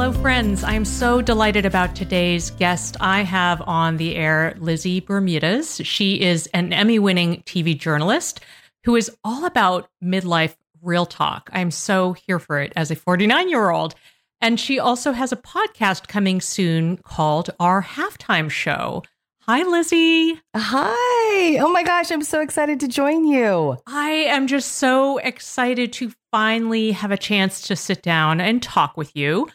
Hello, friends. I'm so delighted about today's guest. I have on the air Lizzie Bermudez. She is an Emmy winning TV journalist who is all about midlife real talk. I'm so here for it as a 49 year old. And she also has a podcast coming soon called Our Halftime Show. Hi, Lizzie. Hi. Oh my gosh, I'm so excited to join you. I am just so excited to finally have a chance to sit down and talk with you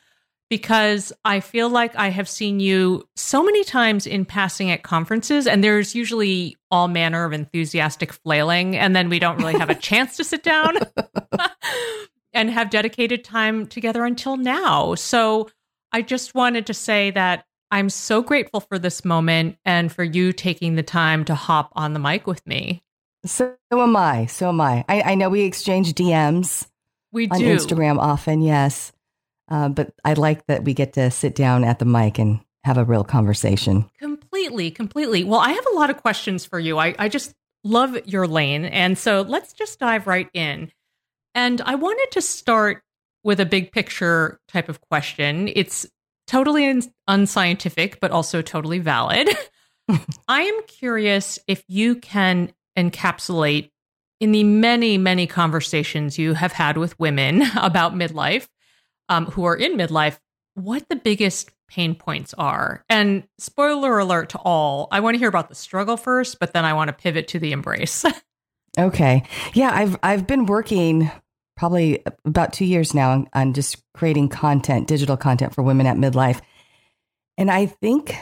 because I feel like I have seen you so many times in passing at conferences, and there's usually all manner of enthusiastic flailing, and then we don't really have a chance to sit down and have dedicated time together until now. So I just wanted to say that I'm so grateful for this moment and for you taking the time to hop on the mic with me. So am I. So am I. I, I know we exchange DMs. We on do. Instagram often, yes. Uh, but I like that we get to sit down at the mic and have a real conversation. Completely, completely. Well, I have a lot of questions for you. I, I just love your lane. And so let's just dive right in. And I wanted to start with a big picture type of question. It's totally un- unscientific, but also totally valid. I am curious if you can encapsulate in the many, many conversations you have had with women about midlife um, who are in midlife what the biggest pain points are. And spoiler alert to all, I want to hear about the struggle first, but then I want to pivot to the embrace. okay. Yeah, I've I've been working probably about 2 years now on, on just creating content, digital content for women at midlife. And I think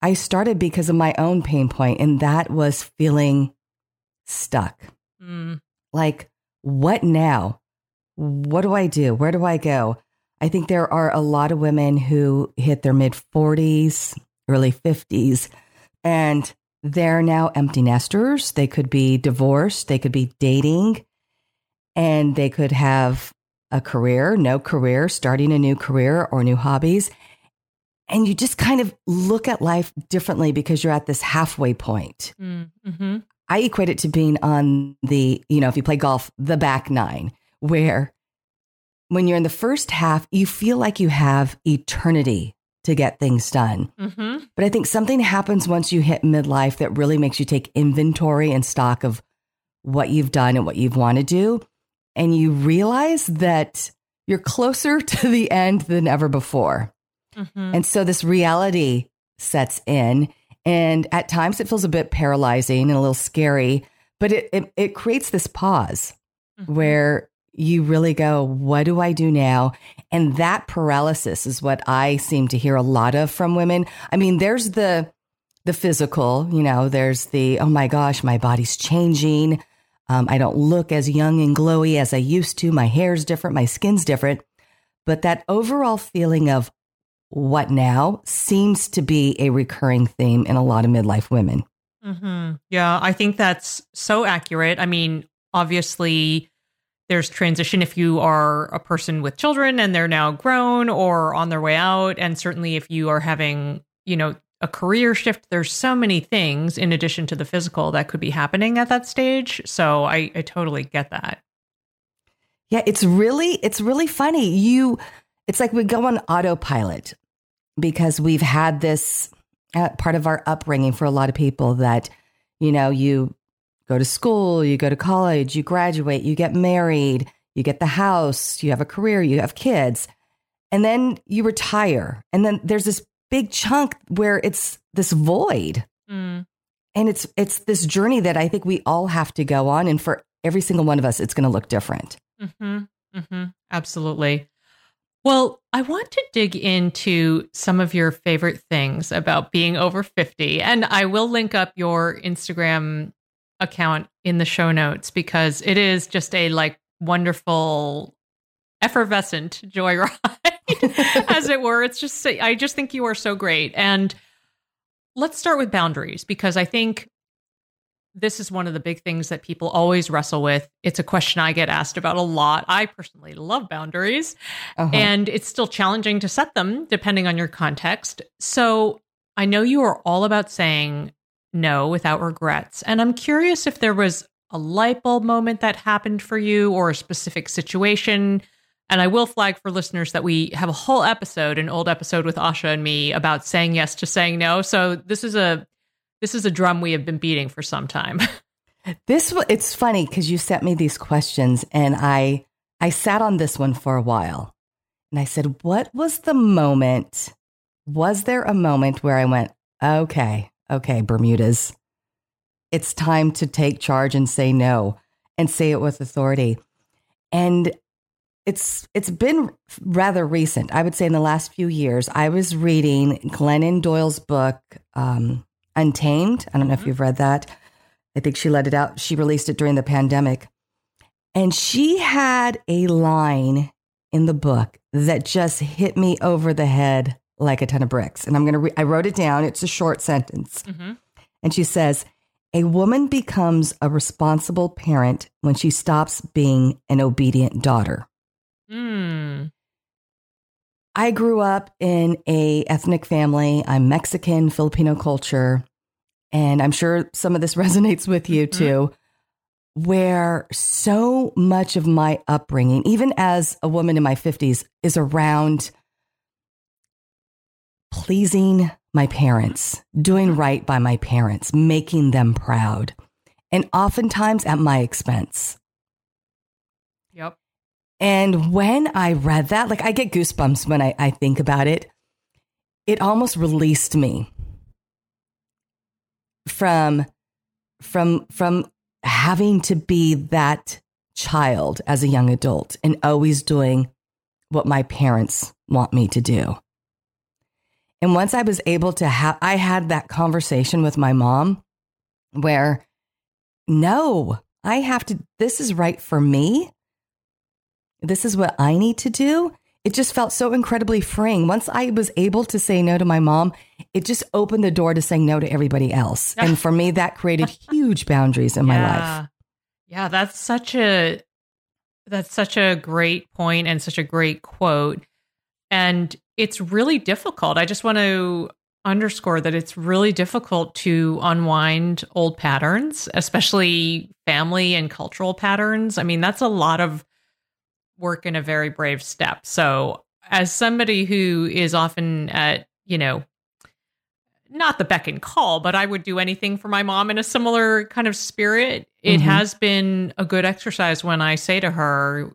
I started because of my own pain point and that was feeling stuck. Mm. Like what now? What do I do? Where do I go? I think there are a lot of women who hit their mid 40s, early 50s, and they're now empty nesters. They could be divorced, they could be dating, and they could have a career, no career, starting a new career or new hobbies. And you just kind of look at life differently because you're at this halfway point. Mm-hmm. I equate it to being on the, you know, if you play golf, the back nine, where when you're in the first half, you feel like you have eternity to get things done. Mm-hmm. But I think something happens once you hit midlife that really makes you take inventory and stock of what you've done and what you've want to do. And you realize that you're closer to the end than ever before. Mm-hmm. And so this reality sets in. And at times it feels a bit paralyzing and a little scary, but it, it, it creates this pause mm-hmm. where you really go, what do I do now? And that paralysis is what I seem to hear a lot of from women. I mean, there's the the physical, you know, there's the oh my gosh, my body's changing. Um, I don't look as young and glowy as I used to. My hair's different, my skin's different. But that overall feeling of what now seems to be a recurring theme in a lot of midlife women. Mm-hmm. Yeah, I think that's so accurate. I mean, obviously, there's transition if you are a person with children and they're now grown or on their way out. And certainly if you are having, you know, a career shift, there's so many things in addition to the physical that could be happening at that stage. So I, I totally get that. Yeah, it's really, it's really funny. You, it's like we go on autopilot because we've had this uh, part of our upbringing for a lot of people that, you know, you go to school, you go to college, you graduate, you get married, you get the house, you have a career, you have kids, and then you retire. And then there's this big chunk where it's this void. Mm. And it's it's this journey that I think we all have to go on and for every single one of us it's going to look different. hmm hmm Absolutely. Well, I want to dig into some of your favorite things about being over 50. And I will link up your Instagram account in the show notes because it is just a like wonderful effervescent joyride as it were. It's just i just think you are so great. And let's start with boundaries because i think this is one of the big things that people always wrestle with. It's a question i get asked about a lot. I personally love boundaries uh-huh. and it's still challenging to set them depending on your context. So i know you are all about saying no without regrets. And I'm curious if there was a light bulb moment that happened for you or a specific situation. And I will flag for listeners that we have a whole episode, an old episode with Asha and me about saying yes to saying no. So this is a this is a drum we have been beating for some time. this it's funny because you sent me these questions and I I sat on this one for a while. And I said, "What was the moment? Was there a moment where I went, okay, okay, Bermudez, it's time to take charge and say no and say it with authority. And it's it's been rather recent. I would say in the last few years, I was reading Glennon Doyle's book, um, Untamed. I don't know if mm-hmm. you've read that. I think she let it out. She released it during the pandemic. And she had a line in the book that just hit me over the head like a ton of bricks. And I'm going to, re- I wrote it down. It's a short sentence. Mm-hmm. And she says, a woman becomes a responsible parent when she stops being an obedient daughter. Mm. I grew up in a ethnic family. I'm Mexican, Filipino culture, and I'm sure some of this resonates with you mm-hmm. too, where so much of my upbringing, even as a woman in my 50s, is around pleasing my parents, doing right by my parents, making them proud, and oftentimes at my expense. Yep. And when I read that, like I get goosebumps when I, I think about it, it almost released me from from from having to be that child as a young adult and always doing what my parents want me to do. And once I was able to have, I had that conversation with my mom where, no, I have to, this is right for me. This is what I need to do. It just felt so incredibly freeing. Once I was able to say no to my mom, it just opened the door to saying no to everybody else. And for me, that created huge boundaries in yeah. my life. Yeah, that's such a that's such a great point and such a great quote. And it's really difficult. I just want to underscore that it's really difficult to unwind old patterns, especially family and cultural patterns. I mean, that's a lot of work in a very brave step. So, as somebody who is often at, you know, not the beck and call, but I would do anything for my mom in a similar kind of spirit. It mm-hmm. has been a good exercise when I say to her,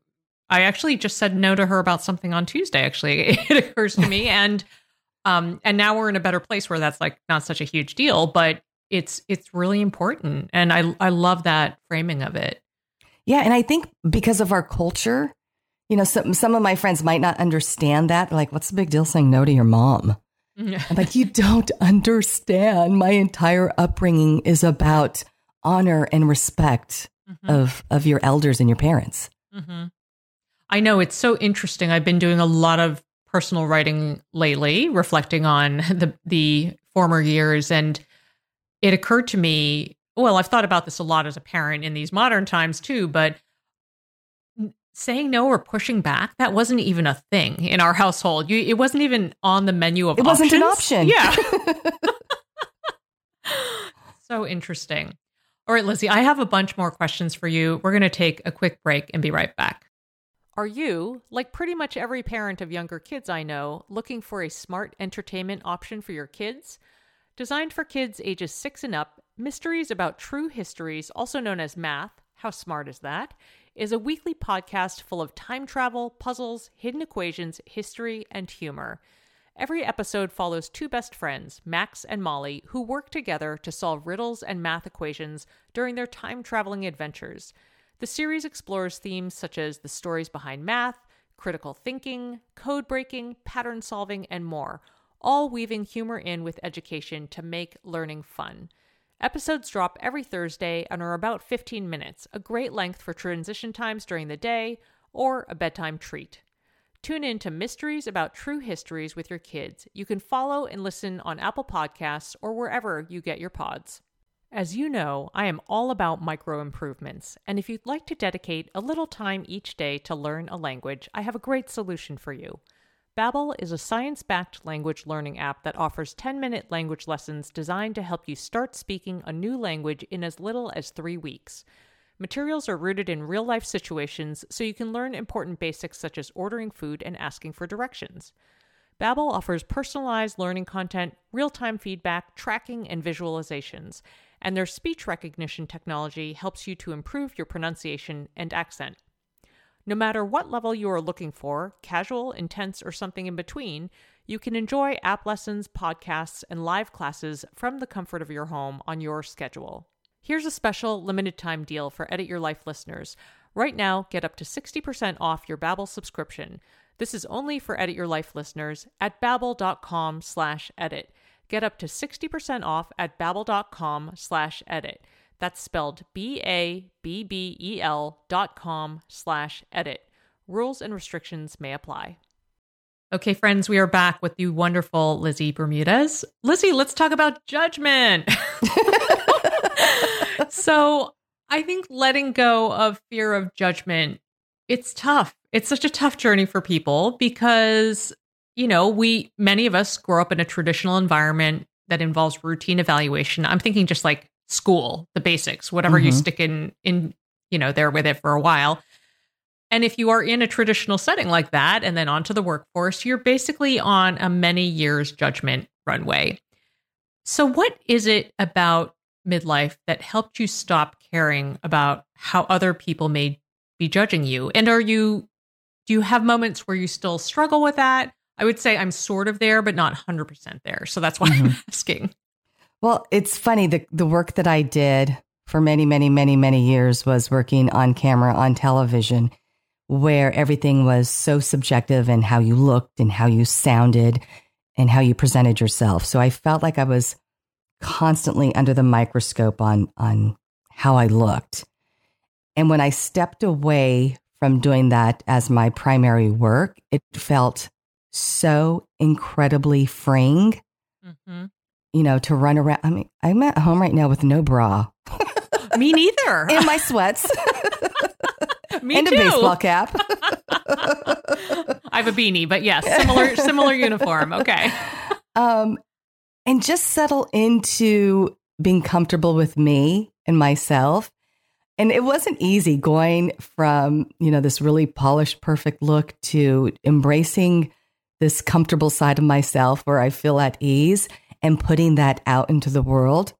I actually just said no to her about something on Tuesday. Actually, it occurs to me, and um, and now we're in a better place where that's like not such a huge deal, but it's it's really important, and I I love that framing of it. Yeah, and I think because of our culture, you know, some some of my friends might not understand that. They're like, what's the big deal saying no to your mom? I'm like, you don't understand. My entire upbringing is about honor and respect mm-hmm. of of your elders and your parents. Mm-hmm. I know it's so interesting. I've been doing a lot of personal writing lately, reflecting on the the former years, and it occurred to me. Well, I've thought about this a lot as a parent in these modern times too, but saying no or pushing back that wasn't even a thing in our household. You, it wasn't even on the menu of. It options. wasn't an option. Yeah. so interesting. All right, Lizzie, I have a bunch more questions for you. We're going to take a quick break and be right back. Are you, like pretty much every parent of younger kids I know, looking for a smart entertainment option for your kids? Designed for kids ages 6 and up, Mysteries About True Histories, also known as Math, How Smart Is That? is a weekly podcast full of time travel, puzzles, hidden equations, history, and humor. Every episode follows two best friends, Max and Molly, who work together to solve riddles and math equations during their time traveling adventures. The series explores themes such as the stories behind math, critical thinking, code breaking, pattern solving, and more, all weaving humor in with education to make learning fun. Episodes drop every Thursday and are about 15 minutes, a great length for transition times during the day or a bedtime treat. Tune in to Mysteries About True Histories with your kids. You can follow and listen on Apple Podcasts or wherever you get your pods. As you know, I am all about micro improvements, and if you'd like to dedicate a little time each day to learn a language, I have a great solution for you. Babbel is a science-backed language learning app that offers 10-minute language lessons designed to help you start speaking a new language in as little as 3 weeks. Materials are rooted in real life situations, so you can learn important basics such as ordering food and asking for directions. Babbel offers personalized learning content, real-time feedback, tracking, and visualizations, and their speech recognition technology helps you to improve your pronunciation and accent. No matter what level you are looking for, casual, intense, or something in between, you can enjoy app lessons, podcasts, and live classes from the comfort of your home on your schedule. Here's a special limited time deal for Edit Your Life listeners. Right now, get up to 60% off your Babbel subscription. This is only for Edit Your Life listeners at babbel.com slash edit. Get up to 60% off at babbel.com slash edit. That's spelled B-A-B-B-E-L dot com slash edit. Rules and restrictions may apply. Okay, friends, we are back with the wonderful Lizzie Bermudez. Lizzie, let's talk about judgment. so I think letting go of fear of judgment, it's tough. It's such a tough journey for people because, you know, we, many of us grow up in a traditional environment that involves routine evaluation. I'm thinking just like school, the basics, whatever mm-hmm. you stick in, in, you know, there with it for a while. And if you are in a traditional setting like that and then onto the workforce, you're basically on a many years judgment runway. So, what is it about midlife that helped you stop caring about how other people may be judging you? And are you, do you have moments where you still struggle with that? I would say I'm sort of there, but not 100% there. So that's why mm-hmm. I'm asking. Well, it's funny. The, the work that I did for many, many, many, many years was working on camera on television, where everything was so subjective and how you looked and how you sounded and how you presented yourself. So I felt like I was constantly under the microscope on on how I looked. And when I stepped away from doing that as my primary work, it felt so incredibly freeing. Mm-hmm. You know, to run around. I mean, I'm at home right now with no bra. Me neither. In my sweats. Me and too. a baseball cap. I have a beanie, but yes, similar similar uniform. Okay. Um, and just settle into being comfortable with me and myself. And it wasn't easy going from, you know, this really polished, perfect look to embracing this comfortable side of myself where I feel at ease and putting that out into the world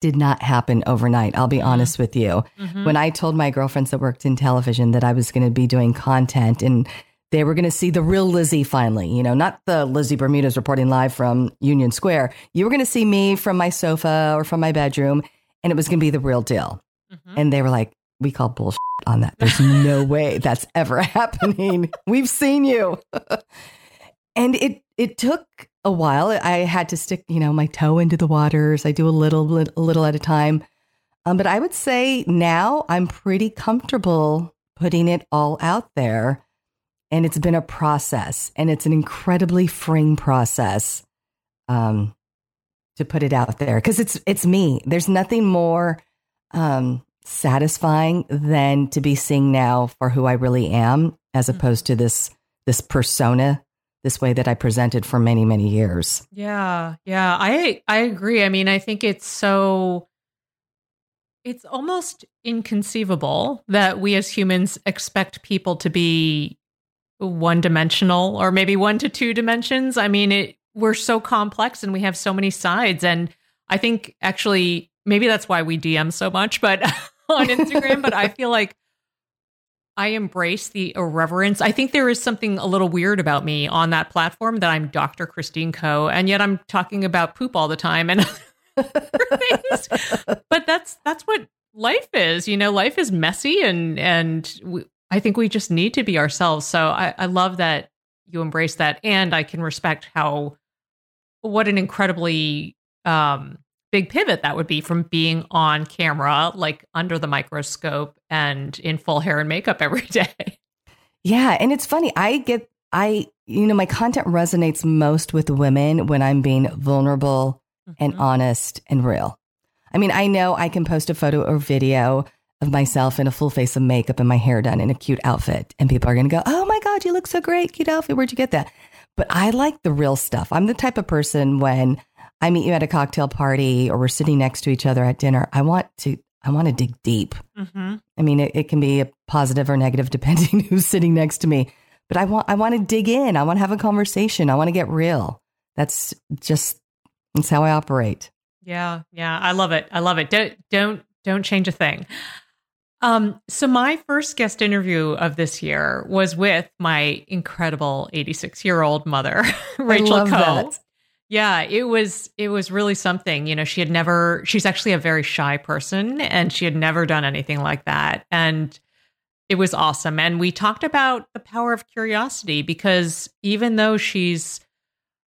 did not happen overnight. I'll be mm-hmm. honest with you. Mm-hmm. When I told my girlfriends that worked in television that I was going to be doing content and they were going to see the real Lizzie finally, you know, not the Lizzie Bermudez reporting live from Union Square. You were going to see me from my sofa or from my bedroom, and it was going to be the real deal. Mm-hmm. And they were like, we call bullshit on that. There's no way that's ever happening. We've seen you. and it it took a while. I had to stick, you know, my toe into the waters. I do a little, little, little at a time. Um, but I would say now I'm pretty comfortable putting it all out there And it's been a process and it's an incredibly freeing process um, to put it out there because it's, it's me. There's nothing more um, satisfying than to be seen now for who I really am as Mm-hmm. opposed to this, this persona, this way that I presented for many, many years. Yeah, yeah, I I agree. I mean, I think it's so it's almost inconceivable that we as humans expect people to be one dimensional or maybe one to two dimensions. I mean, it we're so complex and we have so many sides and I think actually maybe that's why we DM so much but on Instagram, but I feel like I embrace the irreverence. I think there is something a little weird about me on that platform that I'm Dr. Christine Koh. And yet I'm talking about poop all the time and things. But that's that's what life is. You know, life is messy and and we, I think we just need to be ourselves. So I, I love that you embrace that, and I can respect how what an incredibly um, big pivot that would be from being on camera, like under the microscope and in full hair and makeup every day. Yeah. And it's funny. I get, I, you know, my content resonates most with women when I'm being vulnerable and Mhm. honest and real. I mean, I know I can post a photo or video of myself in a full face of makeup and my hair done in a cute outfit. And people are going to go, Oh my God, you look so great. Cute outfit. Where'd you get that? But I like the real stuff. I'm the type of person when I meet you at a cocktail party or we're sitting next to each other at dinner, I want to, I want to dig deep. Mhm. I mean, it, it can be a positive or negative depending who's sitting next to me. But I want I want to dig in. I want to have a conversation. I want to get real. That's just that's how I operate. Yeah, yeah, I love it. I love it. Don't don't don't change a thing. Um, so my first guest interview of this year was with my incredible 86 year old mother, Rachel Koh. that. Yeah, it was it was really something. You know, she had never she's actually a very shy person and she had never done anything like that. And it was awesome. And we talked about the power of curiosity because even though she's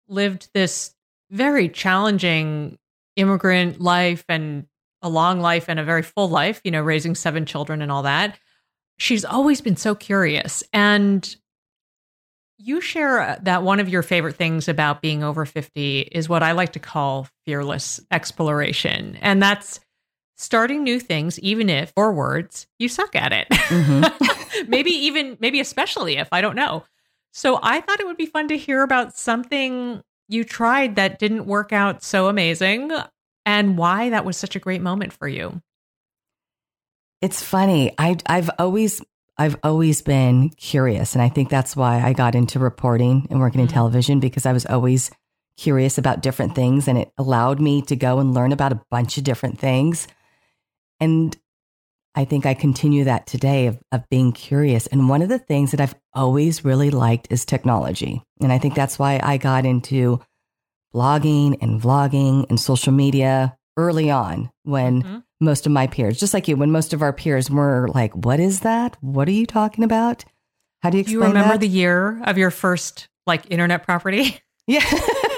lived this very challenging immigrant life and a long life and a very full life, you know, raising seven children and all that, she's always been so curious. And you share uh, that one of your favorite things about being over 50 is what I like to call fearless exploration. And that's starting new things, even if, or words, you suck at it. Mhm. maybe even, maybe especially if I don't know. So I thought it would be fun to hear about something you tried that didn't work out so amazing and why that was such a great moment for you. It's funny. I I've always I've always been curious, and I think that's why I got into reporting and working in Mhm. television because I was always curious about different things, and it allowed me to go and learn about a bunch of different things. And I think I continue that today of, of being curious. And one of the things that I've always really liked is technology. And I think that's why I got into blogging and vlogging and social media early on when Mhm. most of my peers, just like you, when most of our peers were like, What is that? What are you talking about? How do you Do explain you remember that? the year of your first like internet property? yeah.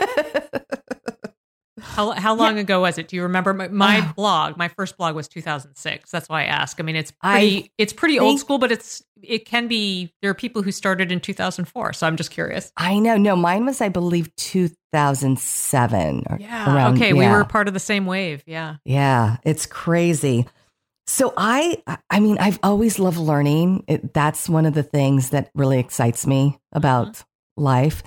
How how long ago was it? Do you remember my, my Ah. blog? My first blog was 2006. That's why I ask. I mean, it's I pretty it's pretty old school, but it's it can be there are people who started in 2004. So I'm just curious. I know. No, mine was, I believe, 2007. Or Yeah. around- okay, we were part of the same wave. Yeah. Yeah, it's crazy. So I I mean, I've always loved learning. It, that's one of the things that really excites me about life.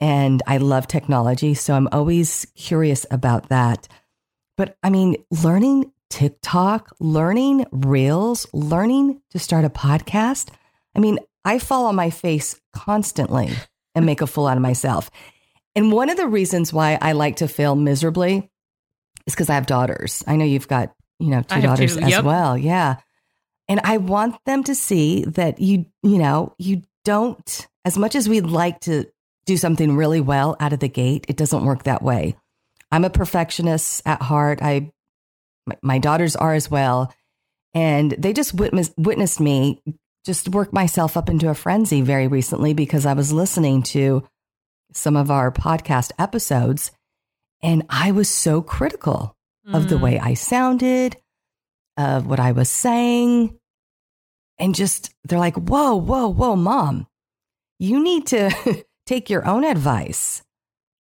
And I love technology, so I'm always curious about that. But I mean, learning TikTok, learning Reels, learning to start a podcast. I mean, I fall on my face constantly and make a fool out of myself. And one of the reasons why I like to fail miserably is because I have daughters. I know you've got, you know, two daughters two, as yep. well. Yeah. And I want them to see that you, you know, you don't, as much as we'd like to do something really well out of the gate, it doesn't work that way. I'm a perfectionist at heart. I, my, my daughters are as well. And they just witnessed, witnessed me just work myself up into a frenzy very recently because I was listening to some of our podcast episodes and I was so critical of the Mm. way I sounded, of what I was saying. And just, they're like, whoa, whoa, whoa, mom. you need to take your own advice.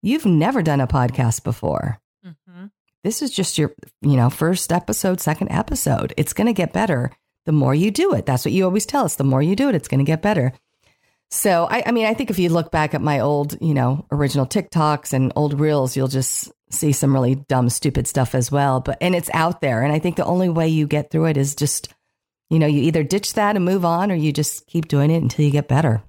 You've never done a podcast before. Mm-hmm. This is just your, you know, first episode, second episode. It's going to get better the more you do it. That's what you always tell us. The more you do it, it's going to get better. So, I, I mean, I think if you look back at my old, you know, original TikToks and old reels, you'll just see some really dumb, stupid stuff as well. But, and it's out there. And I think the only way you get through it is just, you know, you either ditch that and move on or you just keep doing it until you get better.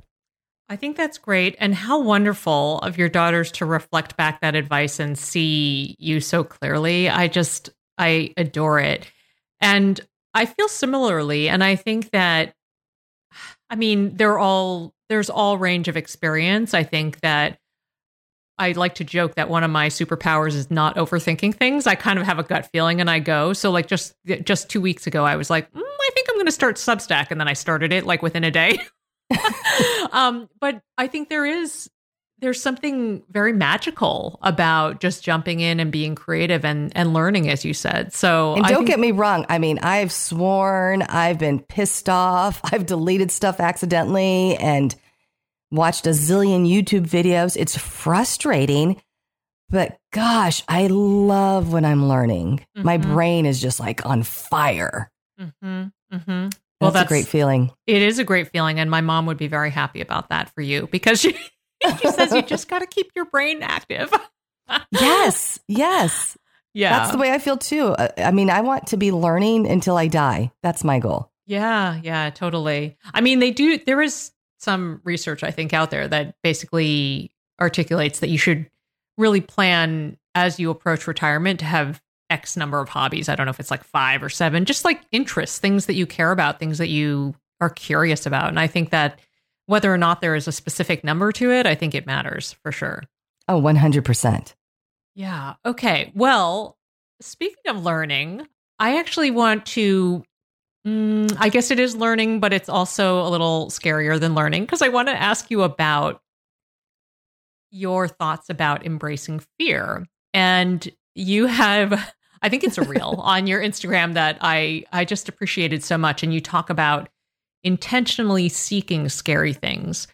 I think that's great. And how wonderful of your daughters to reflect back that advice and see you so clearly. I just, I adore it. And I feel similarly. And I think that, I mean, they're all, there's all range of experience. I think that I like to joke that one of my superpowers is not overthinking things. I kind of have a gut feeling and I go. So like just just 2 weeks ago I was like, mm, I think I'm going to start Substack and then I started it like within a day. um, but I think there is there's something very magical about just jumping in and being creative and and learning as you said so and don't think- get me wrong i mean i've sworn i've been pissed off i've deleted stuff accidentally and watched a zillion youtube videos it's frustrating but gosh i love when i'm learning mm-hmm. my brain is just like on fire mm-hmm. Mm-hmm. Well, that's, that's, a great feeling. It is a great feeling. And my mom would be very happy about that for you because she, she says you just got to keep your brain active. yes. Yes. Yeah. That's the way I feel too. I mean, I want to be learning until I die. That's my goal. Yeah. Yeah. Totally. I mean, they do, there is some research, I think, out there that basically articulates that you should really plan as you approach retirement to have X number of hobbies. I don't know if it's like five or seven, just like interests, things that you care about, things that you are curious about. And I think that whether or not there is a specific number to it, I think it matters for sure. Oh, 100%. Yeah. Okay. Well, speaking of learning, I actually want to. Mm, I guess it is learning, but it's also a little scarier than learning because I want to ask you about your thoughts about embracing fear. And you have I think it's a reel on your Instagram that I I just appreciated so much and you talk about intentionally seeking scary things.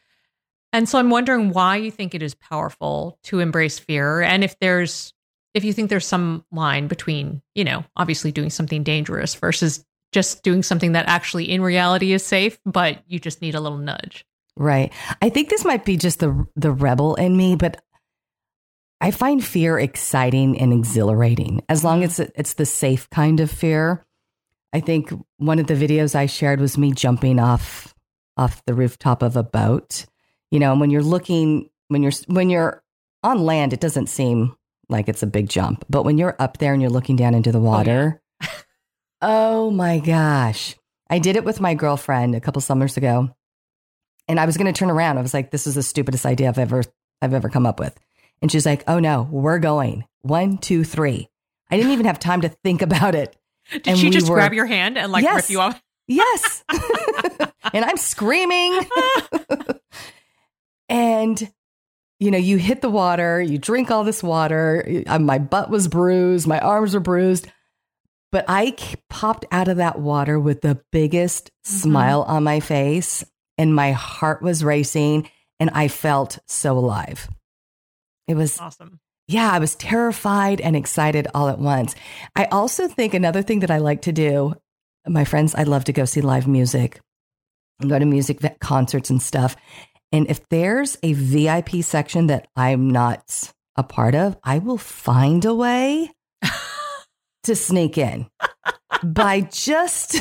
And so I'm wondering why you think it is powerful to embrace fear and if there's if you think there's some line between, you know, obviously doing something dangerous versus just doing something that actually in reality is safe, but you just need a little nudge. Right. I think this might be just the the rebel in me, but I find fear exciting and exhilarating as long as it's the safe kind of fear. I think one of the videos I shared was me jumping off off the rooftop of a boat. You know, and when you're looking when you're when you're on land, it doesn't seem like it's a big jump, but when you're up there and you're looking down into the water, oh, yeah. oh my gosh. I did it with my girlfriend a couple summers ago. And I was going to turn around. I was like, this is the stupidest idea I've ever I've ever come up with. And she's like, oh no, we're going. One, two, three. I didn't even have time to think about it. Did and she just were, grab your hand and like yes, rip you off? Yes. and I'm screaming. and, you know, you hit the water, you drink all this water. Uh, my butt was bruised, my arms were bruised. But I popped out of that water with the biggest mm-hmm. smile on my face, and my heart was racing, and I felt so alive. It was awesome. Yeah, I was terrified and excited all at once. I also think another thing that I like to do, my friends, I love to go see live music and go to music concerts and stuff. And if there's a VIP section that I'm not a part of, I will find a way to sneak in by just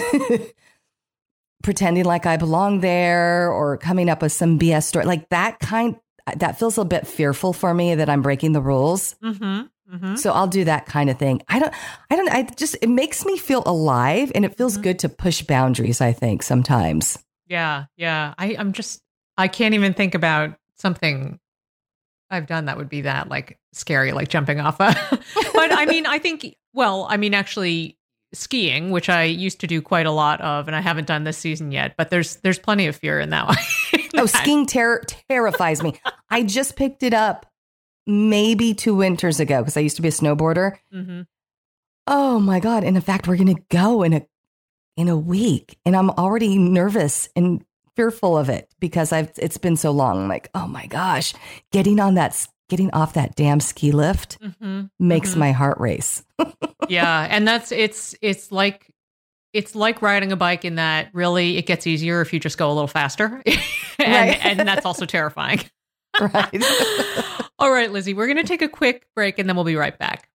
pretending like I belong there or coming up with some BS story. Like that kind that feels a bit fearful for me that I'm breaking the rules. Mm-hmm, mm-hmm. So I'll do that kind of thing. I don't, I don't, I just, it makes me feel alive and it feels mm-hmm. good to push boundaries, I think sometimes. Yeah. Yeah. I, I'm just, I can't even think about something I've done that would be that like scary, like jumping off a, but I mean, I think, well, I mean, actually, skiing, which I used to do quite a lot of, and I haven't done this season yet. But there's there's plenty of fear in that one. Oh, skiing ter- terrifies me. I just picked it up maybe two winters ago because I used to be a snowboarder. Mm-hmm. Oh my god! And in fact, we're gonna go in a in a week, and I'm already nervous and fearful of it because I've it's been so long. I'm like, oh my gosh, getting on that getting off that damn ski lift mm-hmm. makes mm-hmm. my heart race. yeah, and that's it's it's like it's like riding a bike in that really it gets easier if you just go a little faster. and, right. and that's also terrifying. right. All right, Lizzie, we're going to take a quick break and then we'll be right back.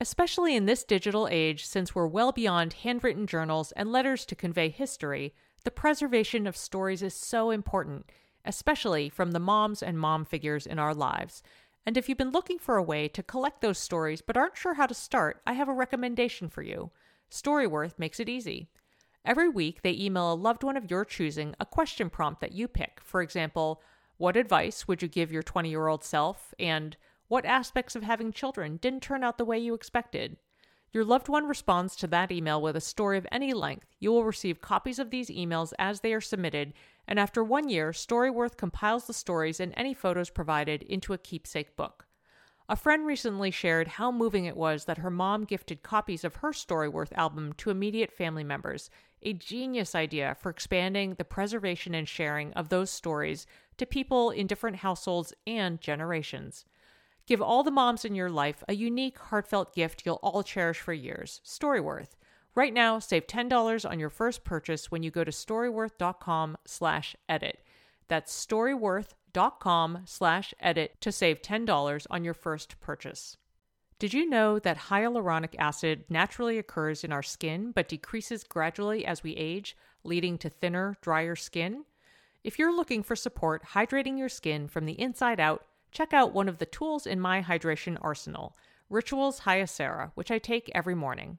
Especially in this digital age, since we're well beyond handwritten journals and letters to convey history, the preservation of stories is so important, especially from the moms and mom figures in our lives. And if you've been looking for a way to collect those stories but aren't sure how to start, I have a recommendation for you. Storyworth makes it easy. Every week, they email a loved one of your choosing a question prompt that you pick. For example, what advice would you give your 20 year old self? And what aspects of having children didn't turn out the way you expected? Your loved one responds to that email with a story of any length. You will receive copies of these emails as they are submitted, and after one year, Storyworth compiles the stories and any photos provided into a keepsake book. A friend recently shared how moving it was that her mom gifted copies of her Storyworth album to immediate family members, a genius idea for expanding the preservation and sharing of those stories to people in different households and generations. Give all the moms in your life a unique, heartfelt gift you'll all cherish for years. Storyworth. Right now, save $10 on your first purchase when you go to storyworth.com slash edit. That's storyworth.com slash edit to save $10 on your first purchase. Did you know that hyaluronic acid naturally occurs in our skin but decreases gradually as we age, leading to thinner, drier skin? If you're looking for support hydrating your skin from the inside out, check out one of the tools in my hydration arsenal, Rituals Hyacera, which I take every morning.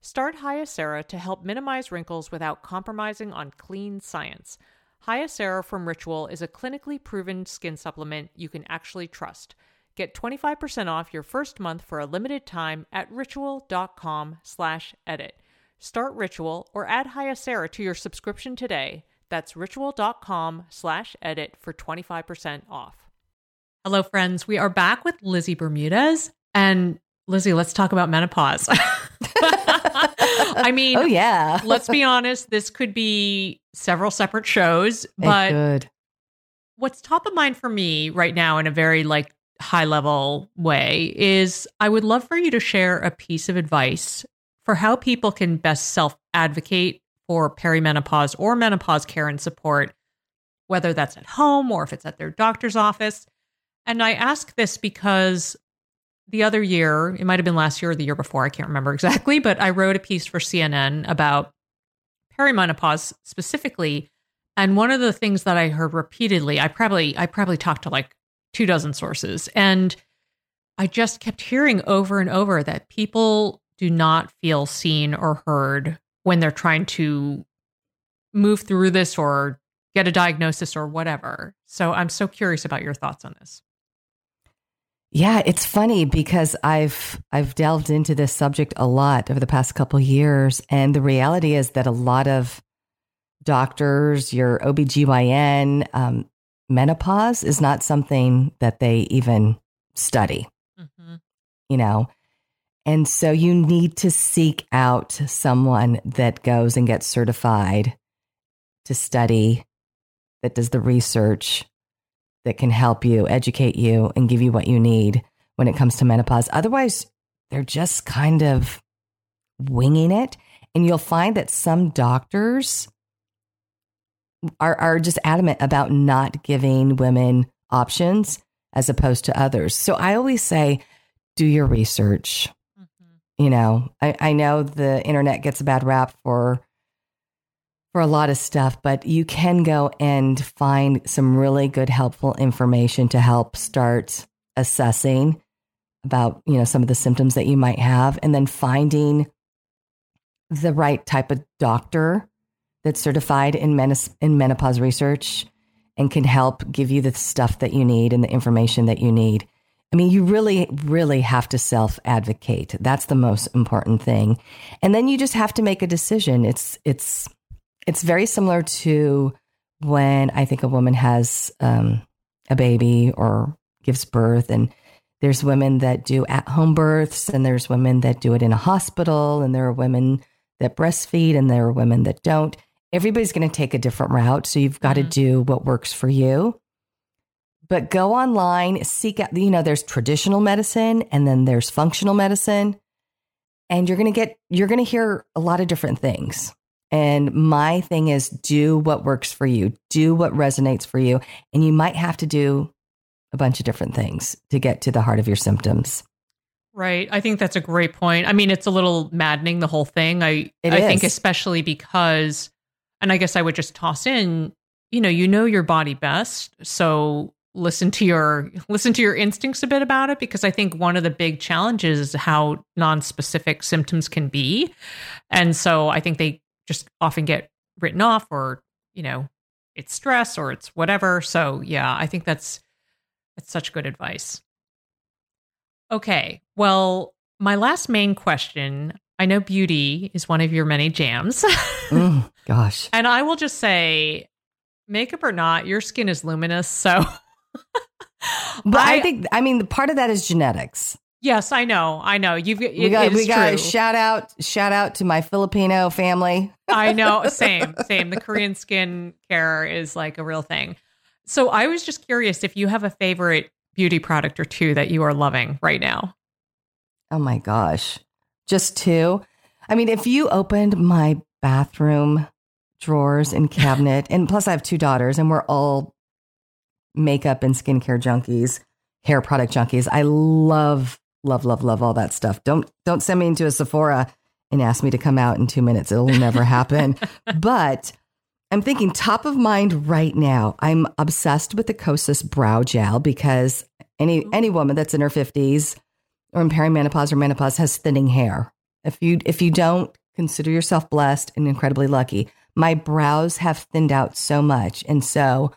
Start Hyacera to help minimize wrinkles without compromising on clean science. Hyacera from Ritual is a clinically proven skin supplement you can actually trust. Get 25% off your first month for a limited time at ritual.com slash edit. Start Ritual or add Hyacera to your subscription today. That's ritual.com slash edit for 25% off. Hello, friends. We are back with Lizzie Bermudez. And Lizzie, let's talk about menopause. I mean, oh yeah. let's be honest, this could be several separate shows, but what's top of mind for me right now in a very like high level way is I would love for you to share a piece of advice for how people can best self advocate for perimenopause or menopause care and support, whether that's at home or if it's at their doctor's office. And I ask this because the other year, it might have been last year or the year before, I can't remember exactly, but I wrote a piece for CNN about perimenopause specifically. And one of the things that I heard repeatedly, I probably I probably talked to like two dozen sources, and I just kept hearing over and over that people do not feel seen or heard when they're trying to move through this or get a diagnosis or whatever. So I'm so curious about your thoughts on this. Yeah, it's funny because I've I've delved into this subject a lot over the past couple years and the reality is that a lot of doctors, your OBGYN, um, menopause is not something that they even study. Mm-hmm. You know. And so you need to seek out someone that goes and gets certified to study that does the research that can help you, educate you, and give you what you need when it comes to menopause. Otherwise, they're just kind of winging it. And you'll find that some doctors are, are just adamant about not giving women options as opposed to others. So I always say, do your research. Mm-hmm. You know, I, I know the internet gets a bad rap for for a lot of stuff, but you can go and find some really good, helpful information to help start assessing about, you know, some of the symptoms that you might have and then finding the right type of doctor that's certified in, in menopause research and can help give you the stuff that you need and the information that you need. I mean, you really, really have to self advocate. That's the most important thing. And then you just have to make a decision. It's, it's, it's very similar to when I think a woman has um, a baby or gives birth. And there's women that do at home births, and there's women that do it in a hospital, and there are women that breastfeed, and there are women that don't. Everybody's going to take a different route. So you've got mm-hmm. to do what works for you. But go online, seek out, you know, there's traditional medicine and then there's functional medicine. And you're going to get, you're going to hear a lot of different things. And my thing is do what works for you, do what resonates for you. And you might have to do a bunch of different things to get to the heart of your symptoms. Right. I think that's a great point. I mean, it's a little maddening, the whole thing. I, it I is. think, especially because, and I guess I would just toss in, you know, you know your body best. So listen to your listen to your instincts a bit about it because I think one of the big challenges is how non-specific symptoms can be. And so I think they just often get written off or, you know, it's stress or it's whatever. So yeah, I think that's that's such good advice. Okay. Well, my last main question I know beauty is one of your many jams. mm, gosh. And I will just say, makeup or not, your skin is luminous. So but I, I, think I mean the part of that is genetics. Yes, I know. I know. You've it, we got, we got a shout out shout out to my Filipino family. I know. Same, same. The Korean skin care is like a real thing. So I was just curious if you have a favorite beauty product or two that you are loving right now. Oh my gosh. Just two. I mean, if you opened my bathroom drawers and cabinet, and plus I have two daughters and we're all makeup and skincare junkies, hair product junkies. I love, love, love, love all that stuff. Don't don't send me into a Sephora and ask me to come out in two minutes. It'll never happen. but I'm thinking top of mind right now. I'm obsessed with the Kosas brow gel because any oh. any woman that's in her 50s or in perimenopause or menopause has thinning hair. If you if you don't consider yourself blessed and incredibly lucky, my brows have thinned out so much, and so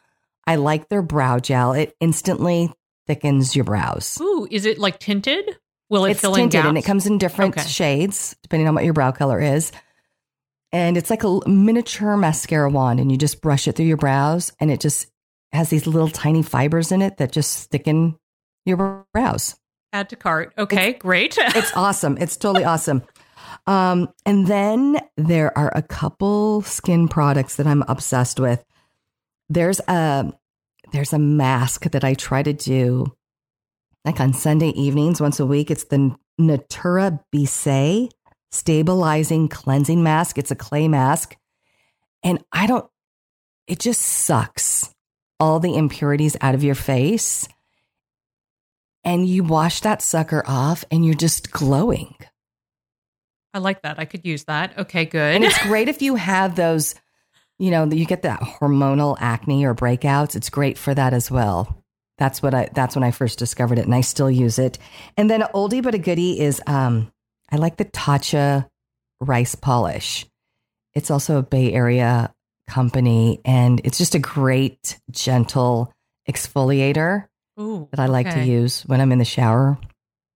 I like their brow gel. It instantly thickens your brows. Ooh, is it like tinted? Will it it's fill tinted in gaps? and it comes in different okay. shades depending on what your brow color is. And it's like a miniature mascara wand, and you just brush it through your brows, and it just has these little tiny fibers in it that just thicken your brows. Add to cart. Okay, it's, great. it's awesome. It's totally awesome. Um, and then there are a couple skin products that I'm obsessed with. There's a there's a mask that I try to do like on Sunday evenings once a week. It's the Natura Bissé stabilizing cleansing mask. It's a clay mask. And I don't, it just sucks all the impurities out of your face. And you wash that sucker off and you're just glowing. I like that. I could use that. Okay, good. And it's great if you have those you know, you get that hormonal acne or breakouts. It's great for that as well. That's what I. That's when I first discovered it, and I still use it. And then oldie but a goodie is um, I like the Tatcha rice polish. It's also a Bay Area company, and it's just a great, gentle exfoliator Ooh, that I like okay. to use when I'm in the shower.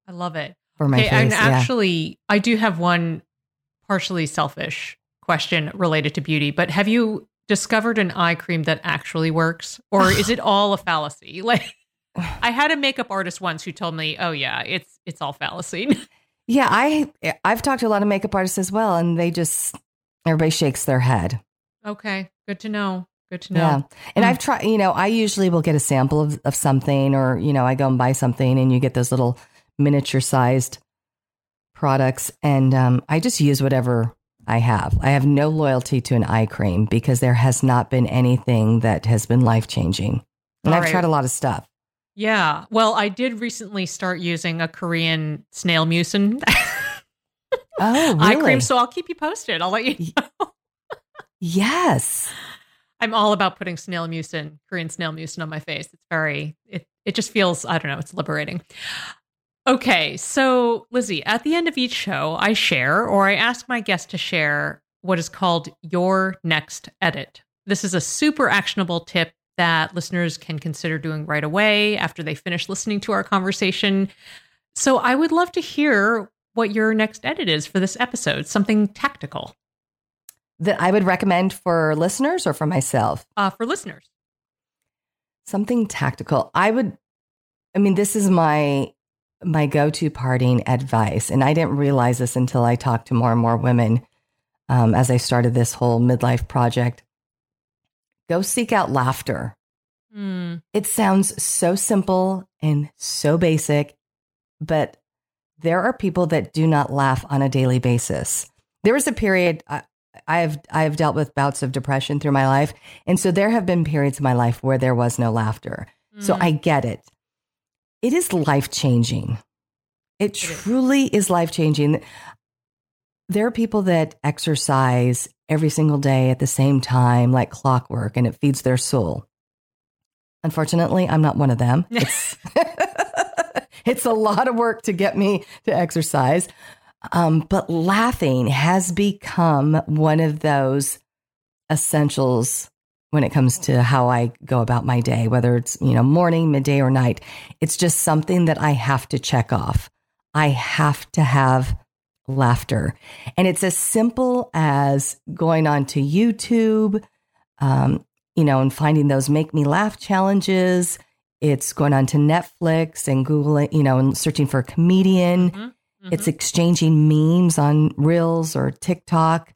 I love it for my okay, face. And actually, I do have one partially selfish question related to beauty, but have you discovered an eye cream that actually works or is it all a fallacy? Like I had a makeup artist once who told me, "Oh yeah, it's it's all fallacy." Yeah, I I've talked to a lot of makeup artists as well and they just everybody shakes their head. Okay, good to know. Good to know. Yeah. And mm. I've tried, you know, I usually will get a sample of, of something or, you know, I go and buy something and you get those little miniature sized products and um, I just use whatever I have. I have no loyalty to an eye cream because there has not been anything that has been life changing. And All I've right. tried a lot of stuff. Yeah. Well, I did recently start using a Korean snail mucin oh, really? eye cream. So I'll keep you posted. I'll let you know. yes. I'm all about putting snail mucin, Korean snail mucin on my face. It's very, it, it just feels, I don't know, it's liberating. Okay, so Lizzie, at the end of each show, I share or I ask my guest to share what is called your next edit. This is a super actionable tip that listeners can consider doing right away after they finish listening to our conversation. So I would love to hear what your next edit is for this episode, something tactical. That I would recommend for listeners or for myself? Uh, for listeners. Something tactical. I would, I mean, this is my my go-to parting advice and i didn't realize this until i talked to more and more women um, as i started this whole midlife project go seek out laughter mm. it sounds so simple and so basic but there are people that do not laugh on a daily basis there was a period I, I have I have dealt with bouts of depression through my life, and so there have been periods in my life where there was no laughter. Mm. So I get it it is life changing. It, truly is, is life changing. There are people that exercise every single day at the same time, like clockwork, and it feeds their soul. Unfortunately, I'm not one of them. It's, it's a lot of work to get me to exercise. Um, but laughing has become one of those essentials when it comes to how I go about my day, whether it's, you know, morning, midday, or night. It's just something that I have to check off. I have to have laughter. And it's as simple as going on to YouTube, um, you know, and finding those make me laugh challenges. It's going on to Netflix and Googling, you know, and searching for a comedian. Mm-hmm. Mm-hmm. It's exchanging memes on Reels or TikTok.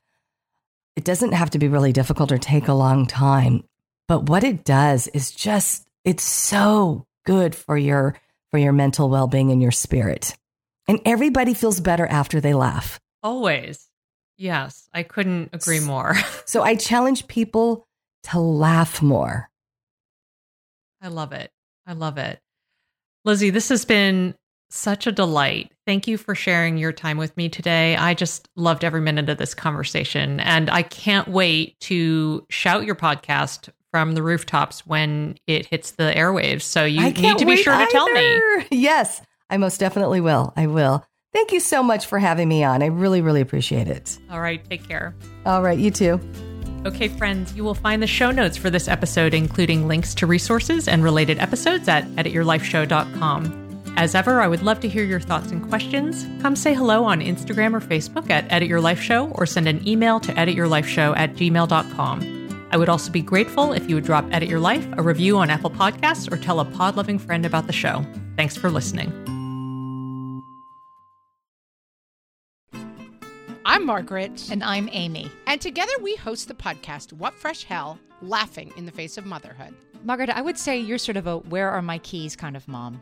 It doesn't have to be really difficult or take a long time, but what it does is just it's so good for your for your mental well-being and your spirit. And everybody feels better after they laugh. Always. Yes, I couldn't agree more. so I challenge people to laugh more. I love it. I love it. Lizzie, this has been such a delight. Thank you for sharing your time with me today. I just loved every minute of this conversation. And I can't wait to shout your podcast from the rooftops when it hits the airwaves. So you need to be sure either. to tell me. Yes, I most definitely will. I will. Thank you so much for having me on. I really, really appreciate it. All right. Take care. All right. You too. Okay, friends, you will find the show notes for this episode, including links to resources and related episodes at edityourlifeshow.com. As ever, I would love to hear your thoughts and questions. Come say hello on Instagram or Facebook at Edit Your Life Show or send an email to edityourlifeshow at gmail.com. I would also be grateful if you would drop Edit Your Life, a review on Apple Podcasts, or tell a pod loving friend about the show. Thanks for listening. I'm Margaret. And I'm Amy. And together we host the podcast, What Fresh Hell Laughing in the Face of Motherhood. Margaret, I would say you're sort of a where are my keys kind of mom.